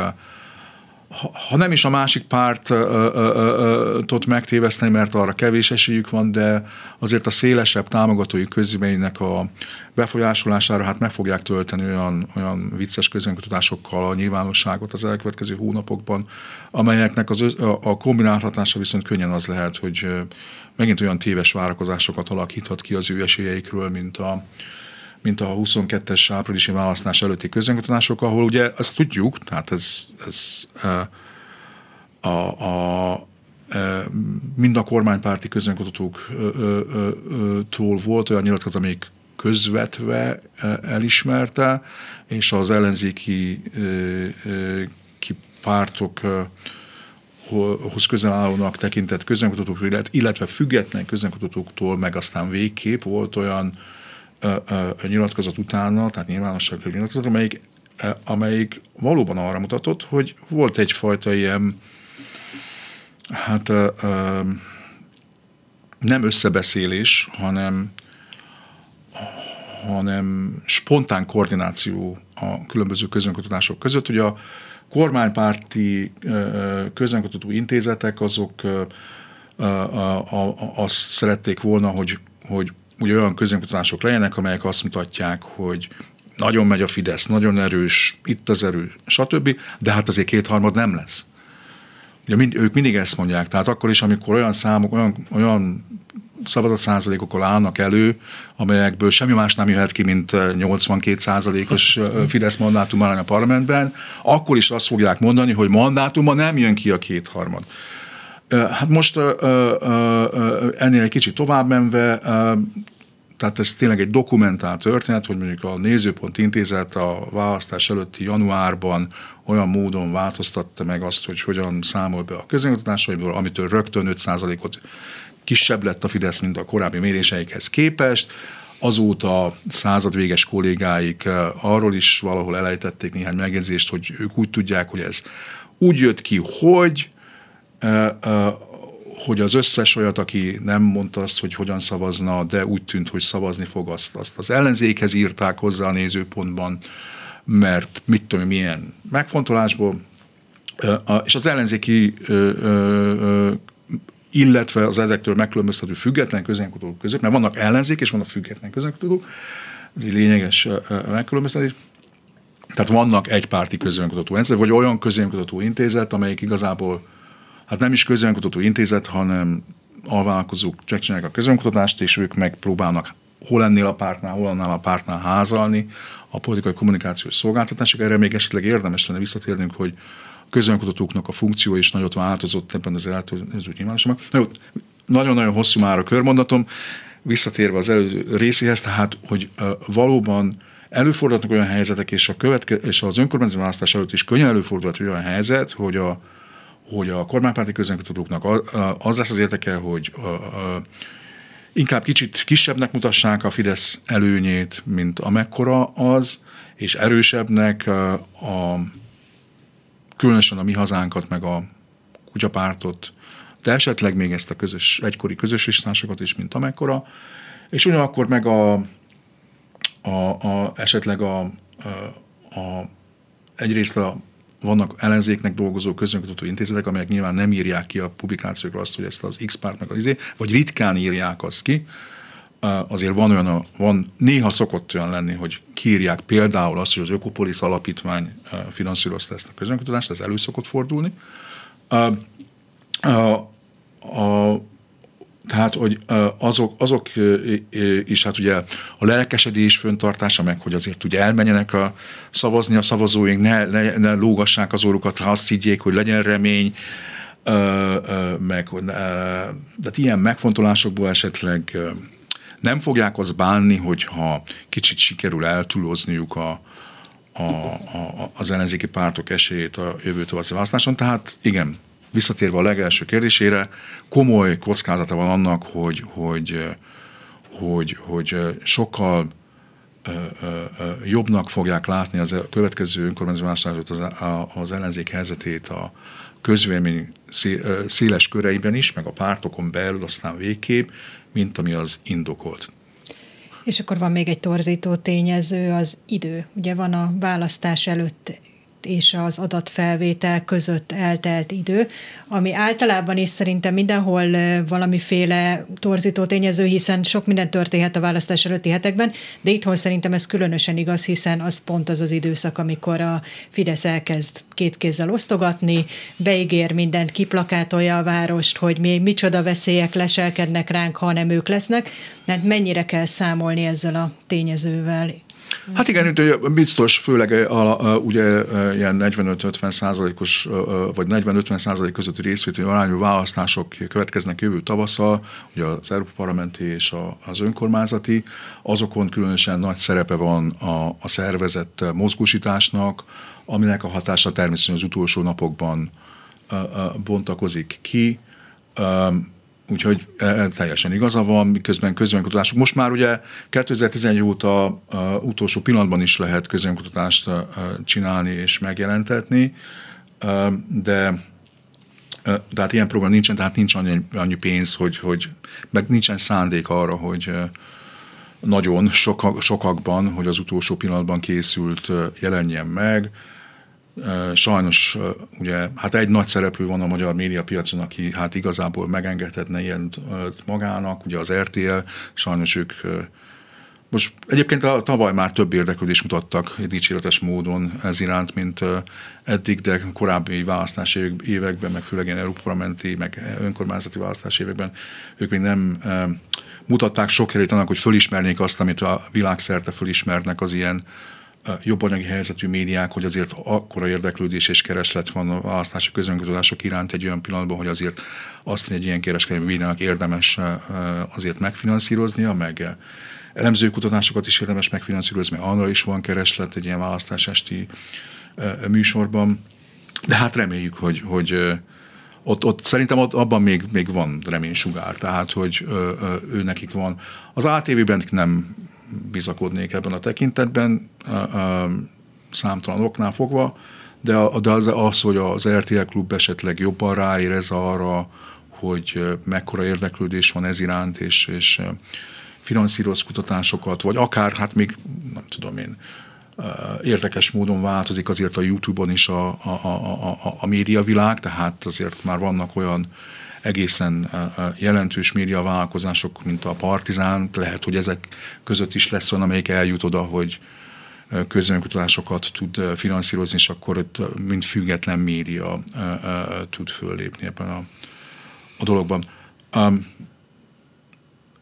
ha nem is a másik pártot megtéveszteni, mert arra kevés esélyük van, de azért a szélesebb támogatói közvéleménynek a befolyásolására hát meg fogják tölteni olyan, olyan vicces közönkutatásokkal a nyilvánosságot az elkövetkező hónapokban, amelyeknek az, a, a kombinált hatása viszont könnyen az lehet, hogy megint olyan téves várakozásokat alakíthat ki az ő esélyeikről, mint a, mint a 22-es áprilisi választás előtti közönkutatások, ahol ugye azt tudjuk, tehát ez, ez a, a, a mind a kormánypárti közönkutatóktól volt olyan nyilatkozat, amelyik közvetve elismerte, és az ellenzéki pártok hoz közel állónak tekintett közönkutatók, illetve független közönkutatóktól meg aztán végképp volt olyan nyilatkozat utána, tehát nyilvánosságra nyilatkozat, amelyik, amelyik valóban arra mutatott, hogy volt egyfajta ilyen, hát nem összebeszélés, hanem, hanem spontán koordináció a különböző közönkutatások között. Ugye a kormánypárti közönkutató intézetek azok azt szerették volna, hogy, hogy ugye olyan közönkutatások legyenek, amelyek azt mutatják, hogy nagyon megy a Fidesz, nagyon erős, itt az erő, stb., de hát azért kétharmad nem lesz. Ugye mind, ők mindig ezt mondják, tehát akkor is, amikor olyan számok, olyan, olyan szavazat százalékokkal állnak elő, amelyekből semmi más nem jöhet ki, mint 82 százalékos Fidesz mandátum a parlamentben, akkor is azt fogják mondani, hogy mandátuma nem jön ki a kétharmad. Hát most ennél egy kicsit tovább menve, tehát ez tényleg egy dokumentált történet, hogy mondjuk a Nézőpont Intézet a választás előtti januárban olyan módon változtatta meg azt, hogy hogyan számol be a közönkutatásaiból, amitől rögtön 5%-ot kisebb lett a Fidesz, mint a korábbi méréseikhez képest. Azóta századvéges kollégáik arról is valahol elejtették néhány megjegyzést, hogy ők úgy tudják, hogy ez úgy jött ki, hogy hogy az összes olyat, aki nem mondta azt, hogy hogyan szavazna, de úgy tűnt, hogy szavazni fog, azt, azt az ellenzékhez írták hozzá a nézőpontban, mert mit tudom, milyen megfontolásból, és az ellenzéki illetve az ezektől megkülönböztető független közönkutók között, mert vannak ellenzék és vannak független közönkutók, ez egy lényeges megkülönböztetés. Tehát vannak egypárti közönkutató rendszer, vagy olyan közönkutató intézet, amelyik igazából hát nem is közönkutató intézet, hanem alvállalkozók csinálják a közönkutatást, és ők megpróbálnak hol ennél a pártnál, hol annál a pártnál házalni a politikai kommunikációs szolgáltatások. Erre még esetleg érdemes lenne visszatérnünk, hogy a közönkutatóknak a funkció is nagyot változott ebben az eltöző nyilvánosságban. Na jó, nagyon-nagyon hosszú már a körmondatom, visszatérve az előző részéhez, tehát, hogy valóban előfordulnak olyan helyzetek, és, a követke, és az önkormányzati választás előtt is könnyen előfordulhat olyan helyzet, hogy a, hogy a kormánypárti közönkutatóknak az lesz az érdeke, hogy inkább kicsit kisebbnek mutassák a Fidesz előnyét, mint amekkora az, és erősebbnek a, különösen a mi hazánkat, meg a kutyapártot, de esetleg még ezt a közös, egykori közös listásokat is, mint amekkora, és ugyanakkor meg a, a, a esetleg a, a, a egyrészt a vannak ellenzéknek dolgozó közönkutató intézetek, amelyek nyilván nem írják ki a publikációkra azt, hogy ezt az X-párt meg az izé, vagy ritkán írják azt ki. Azért van olyan, van, néha szokott olyan lenni, hogy kiírják például azt, hogy az Ökopolis alapítvány finanszírozta ezt a közönkutatást, ez elő szokott fordulni. A, a, a, tehát, hogy azok, azok is, hát ugye a lelkesedés föntartása, meg hogy azért ugye elmenjenek a szavazni a szavazóink, ne, ne, ne lógassák az órukat, ha azt higgyék, hogy legyen remény, meg de ilyen megfontolásokból esetleg nem fogják azt bánni, hogyha kicsit sikerül eltúlozniuk a, a, a, az ellenzéki pártok esélyét a jövő tavaszi választáson. Tehát igen, visszatérve a legelső kérdésére, komoly kockázata van annak, hogy, hogy, hogy, hogy sokkal jobbnak fogják látni az következő önkormányzati az, az ellenzék helyzetét a közvélemény széles köreiben is, meg a pártokon belül, aztán végképp, mint ami az indokolt. És akkor van még egy torzító tényező, az idő. Ugye van a választás előtt és az adatfelvétel között eltelt idő, ami általában is szerintem mindenhol valamiféle torzító tényező, hiszen sok minden történhet a választás előtti hetekben, de itthon szerintem ez különösen igaz, hiszen az pont az az időszak, amikor a Fidesz elkezd két kézzel osztogatni, beígér mindent, kiplakátolja a várost, hogy mi, micsoda veszélyek leselkednek ránk, ha nem ők lesznek. Tehát mennyire kell számolni ezzel a tényezővel? Hát igen, biztos, főleg a, a, ugye ilyen 45-50 százalékos, vagy 40-50 százalék közötti részvételi arányú választások következnek jövő tavasszal, ugye az Európa Parlamenti és a, az önkormányzati, azokon különösen nagy szerepe van a, a szervezett mozgósításnak, aminek a hatása természetesen az utolsó napokban bontakozik ki. Úgyhogy e, e, teljesen igaza van, miközben közönkutatások. Most már ugye 2011 óta a, utolsó pillanatban is lehet közönkutatást e, csinálni és megjelentetni, de de hát ilyen program nincsen, tehát nincs annyi, annyi pénz, hogy, hogy meg nincsen szándék arra, hogy nagyon sokak, sokakban, hogy az utolsó pillanatban készült jelenjen meg. Sajnos ugye, hát egy nagy szereplő van a magyar médiapiacon, aki hát igazából megengedhetne ilyen magának, ugye az RTL, sajnos ők most egyébként a, tavaly már több érdeklődést mutattak dicséretes módon ez iránt, mint eddig, de korábbi választási években, meg főleg ilyen európarlamenti, meg önkormányzati választási években ők még nem mutatták sok helyét annak, hogy fölismernék azt, amit a világszerte fölismernek az ilyen jobb anyagi helyzetű médiák, hogy azért akkora érdeklődés és kereslet van a választási közönkötődások iránt egy olyan pillanatban, hogy azért azt, hogy egy ilyen kereskedelmi médiának érdemes azért megfinanszíroznia, meg elemzőkutatásokat is érdemes megfinanszírozni, mert arra is van kereslet egy ilyen választás esti műsorban. De hát reméljük, hogy, hogy ott, ott szerintem ott, abban még, még van reménysugár, tehát hogy ö, ő nekik van. Az ATV-ben nem bizakodnék ebben a tekintetben, számtalan oknál fogva, de, de az, az, hogy az RTL klub esetleg jobban ráérez arra, hogy mekkora érdeklődés van ez iránt, és, és finanszíroz kutatásokat, vagy akár, hát még nem tudom én, érdekes módon változik azért a YouTube-on is a, a, a, a, a médiavilág, tehát azért már vannak olyan egészen jelentős médiavállalkozások, mint a Partizán, lehet, hogy ezek között is lesz olyan, amelyik eljut oda, hogy közönkutatásokat tud finanszírozni, és akkor ott mint független média tud föllépni ebben a, a dologban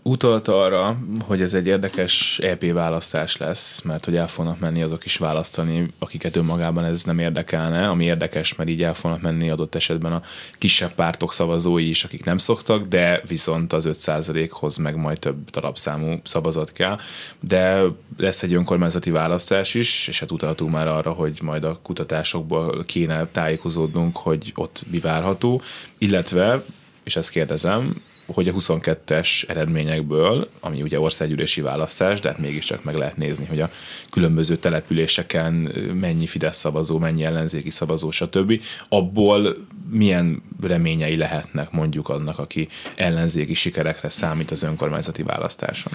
utalt arra, hogy ez egy érdekes EP választás lesz, mert hogy el fognak menni azok is választani, akiket önmagában ez nem érdekelne, ami érdekes, mert így el fognak menni adott esetben a kisebb pártok szavazói is, akik nem szoktak, de viszont az 5%-hoz meg majd több darabszámú szavazat kell. De lesz egy önkormányzati választás is, és hát utaltunk már arra, hogy majd a kutatásokból kéne tájékozódnunk, hogy ott mi várható, illetve és ezt kérdezem, hogy a 22-es eredményekből, ami ugye országgyűlési választás, de hát mégiscsak meg lehet nézni, hogy a különböző településeken mennyi Fidesz szavazó, mennyi ellenzéki szavazó, stb. Abból milyen reményei lehetnek mondjuk annak, aki ellenzéki sikerekre számít az önkormányzati választáson?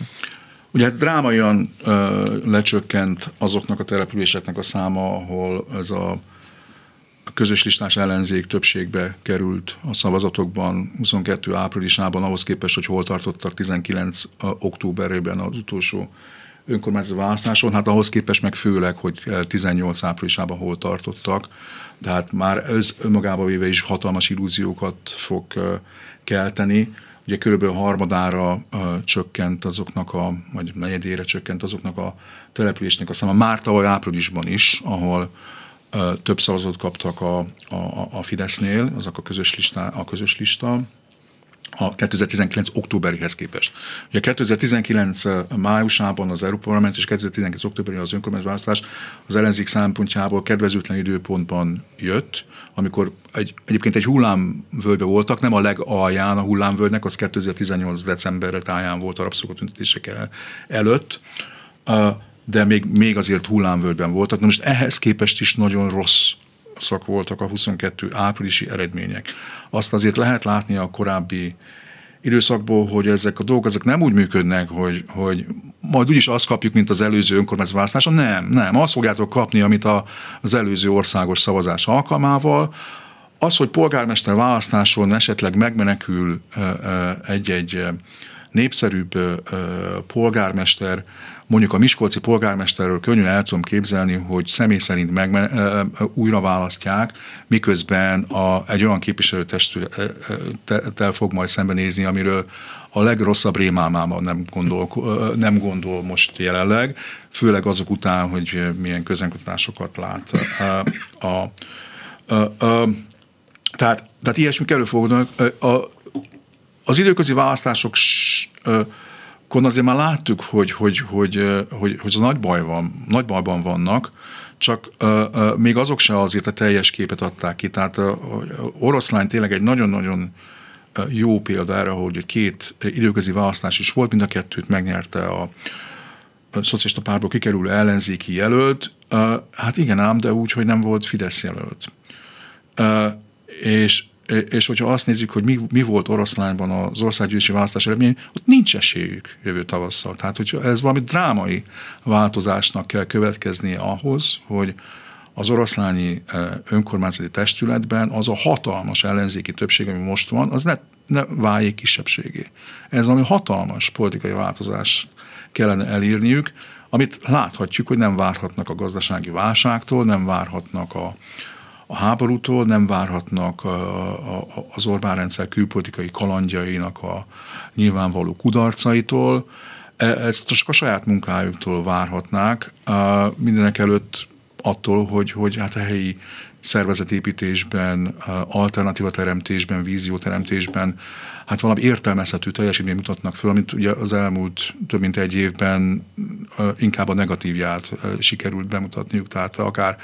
Ugye drámaian ö, lecsökkent azoknak a településeknek a száma, ahol ez a közös listás ellenzék többségbe került a szavazatokban 22 áprilisában, ahhoz képest, hogy hol tartottak 19 októberében az utolsó önkormányzati választáson, hát ahhoz képest meg főleg, hogy 18 áprilisában hol tartottak, de hát már ez önmagába véve is hatalmas illúziókat fog kelteni. Ugye körülbelül harmadára csökkent azoknak a, vagy negyedére csökkent azoknak a településnek a száma, már tavaly áprilisban is, ahol több szavazatot kaptak a, a, a Fidesznél, azok a közös, lista, a közös lista, a 2019 októberihez képest. Ugye 2019 májusában az Európa Parlament és 2019 októberében az önkormányzati választás az ellenzék szempontjából kedvezőtlen időpontban jött, amikor egy, egyébként egy hullámvölgybe voltak, nem a legalján a hullámvölgynek, az 2018 decemberre táján volt a rabszolgatüntetések előtt de még, még azért hullámvölgyben voltak. Na most ehhez képest is nagyon rossz szak voltak a 22 áprilisi eredmények. Azt azért lehet látni a korábbi időszakból, hogy ezek a dolgok ezek nem úgy működnek, hogy, hogy majd úgyis azt kapjuk, mint az előző önkormányzati választáson. Nem, nem. Azt fogjátok kapni, amit a, az előző országos szavazás alkalmával. Az, hogy polgármester választáson esetleg megmenekül egy-egy népszerűbb polgármester, mondjuk a Miskolci polgármesterről könnyen el tudom képzelni, hogy személy szerint meg, újra választják, miközben a, egy olyan képviselőtestülettel fog majd szembenézni, amiről a legrosszabb rémálmában nem gondol, nem gondol most jelenleg, főleg azok után, hogy milyen közönkutatásokat lát. A, a, a, a, tehát, tehát ilyesmik előfordulnak. A, az időközi választások akkor azért már láttuk, hogy, hogy, hogy, hogy, hogy az nagy baj van, nagy bajban vannak, csak uh, uh, még azok se azért a teljes képet adták ki. Tehát uh, oroszlány tényleg egy nagyon-nagyon jó példa erre, hogy két időközi választás is volt, mind a kettőt megnyerte a, a szocialista párból kikerülő ellenzéki jelölt. Hát igen ám, de úgy, hogy nem volt Fidesz jelölt. És és hogyha azt nézzük, hogy mi, mi volt oroszlányban az országgyűlési választás eredmény, ott nincs esélyük jövő tavasszal. Tehát, hogy ez valami drámai változásnak kell következnie ahhoz, hogy az oroszlányi önkormányzati testületben az a hatalmas ellenzéki többség, ami most van, az ne ne váljék kisebbségé. Ez ami hatalmas politikai változás kellene elírniük, amit láthatjuk, hogy nem várhatnak a gazdasági válságtól, nem várhatnak a, a háborútól, nem várhatnak az Orbán rendszer külpolitikai kalandjainak a nyilvánvaló kudarcaitól, e, ezt csak a saját munkájuktól várhatnák, mindenek előtt attól, hogy, hogy hát a helyi szervezetépítésben, alternatíva teremtésben, vízióteremtésben, hát valami értelmezhető teljesítmény mutatnak föl, amit ugye az elmúlt több mint egy évben inkább a negatívját sikerült bemutatniuk, tehát akár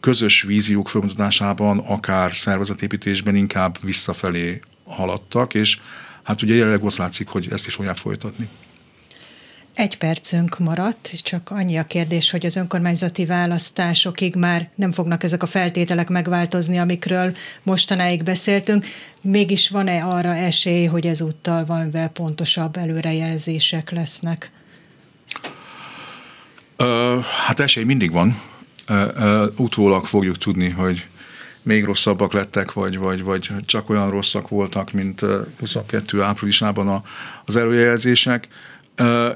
közös víziók felmutatásában, akár szervezetépítésben inkább visszafelé haladtak, és hát ugye jelenleg azt látszik, hogy ezt is fogják folytatni. Egy percünk maradt, csak annyi a kérdés, hogy az önkormányzati választásokig már nem fognak ezek a feltételek megváltozni, amikről mostanáig beszéltünk. Mégis van-e arra esély, hogy ezúttal valamivel pontosabb előrejelzések lesznek? Uh, hát esély mindig van. Utólag fogjuk tudni, hogy még rosszabbak lettek, vagy, vagy, vagy csak olyan rosszak voltak, mint 22 áprilisában az előjelzések.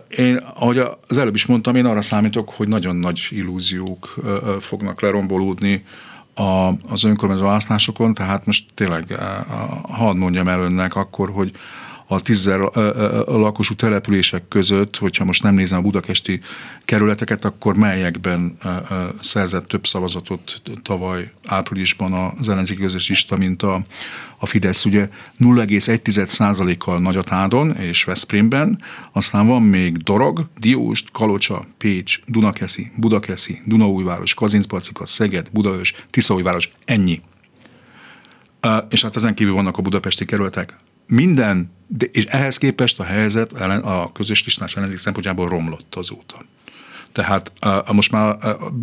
Én, ahogy az előbb is mondtam, én arra számítok, hogy nagyon nagy illúziók fognak lerombolódni a, az önkormányzó választásokon, tehát most tényleg hadd mondjam el önnek akkor, hogy a tízzer lakosú települések között, hogyha most nem nézem a budakesti kerületeket, akkor melyekben szerzett több szavazatot tavaly áprilisban az ellenzéki közös lista, mint a, a Fidesz. Ugye 0,1%-kal Nagyatádon és Veszprémben, aztán van még Dorog, Dióst, Kalocsa, Pécs, Dunakeszi, Budakeszi, Dunaújváros, Kazincbarcika, Szeged, Budaörs, Tiszaújváros, ennyi. És hát ezen kívül vannak a budapesti kerületek. Minden de, és ehhez képest a helyzet a közös listás ellenzék szempontjából romlott azóta. Tehát a, most már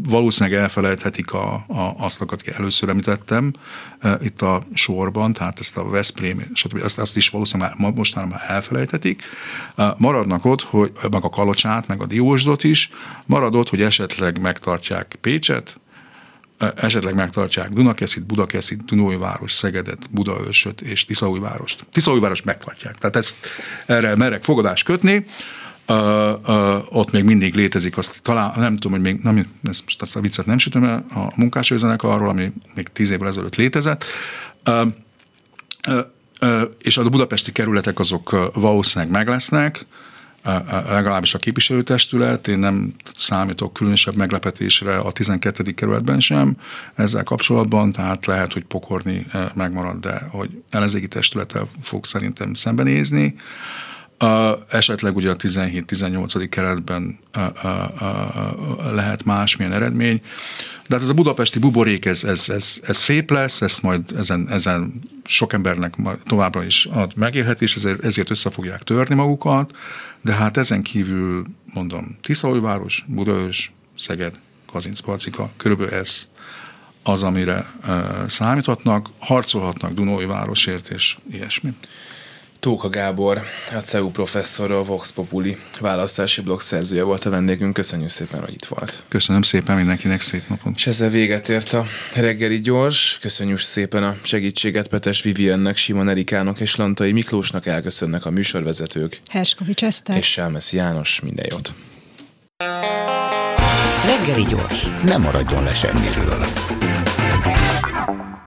valószínűleg elfelejthetik a, a, azt, akit először említettem a, itt a sorban, tehát ezt a Veszprém, stb. Azt, azt is valószínűleg már, most már elfelejthetik. A, maradnak ott, hogy meg a Kalocsát, meg a Diósdot is, marad ott, hogy esetleg megtartják Pécset, esetleg megtartják Dunakeszit, Budakeszit, Dunóiváros, Szegedet, Budaörsöt és Tiszaújvárost. Tiszaújvárost megtartják. Tehát ezt erre merek fogadást kötni. Uh, uh, ott még mindig létezik, azt talán nem tudom, hogy még, nem, ezt azt a viccet nem sütöm el, a munkásőzenek arról, ami még tíz évvel ezelőtt létezett. Uh, uh, és a budapesti kerületek azok valószínűleg meg lesznek, legalábbis a képviselőtestület, én nem számítok különösebb meglepetésre a 12. kerületben sem ezzel kapcsolatban, tehát lehet, hogy pokorni megmarad, de hogy ellenzéki testülettel fog szerintem szembenézni. Esetleg ugye a 17-18. keretben uh, uh, lehet másmilyen eredmény, de hát ez a budapesti buborék, ez, ez, ez, ez szép lesz, ezt majd ezen, ezen sok embernek továbbra is ad megélhetés, ezért, ezért össze fogják törni magukat, de hát ezen kívül mondom, Tiszaújváros, Budaörs, Szeged, Kazincbarcika, körülbelül ez az, amire uh, számíthatnak, harcolhatnak Dunói városért és ilyesmi. Tóka Gábor, a CEU professzor, a Vox Populi választási blog szerzője volt a vendégünk. Köszönjük szépen, hogy itt volt. Köszönöm szépen mindenkinek, szép napot. És ezzel véget ért a reggeli gyors. Köszönjük szépen a segítséget Petes Viviennek, Simon Erikának és Lantai Miklósnak elköszönnek a műsorvezetők. Herskovics Eszter. És Selmeszi János, minden jót. Reggeli gyors, nem maradjon le semmiről.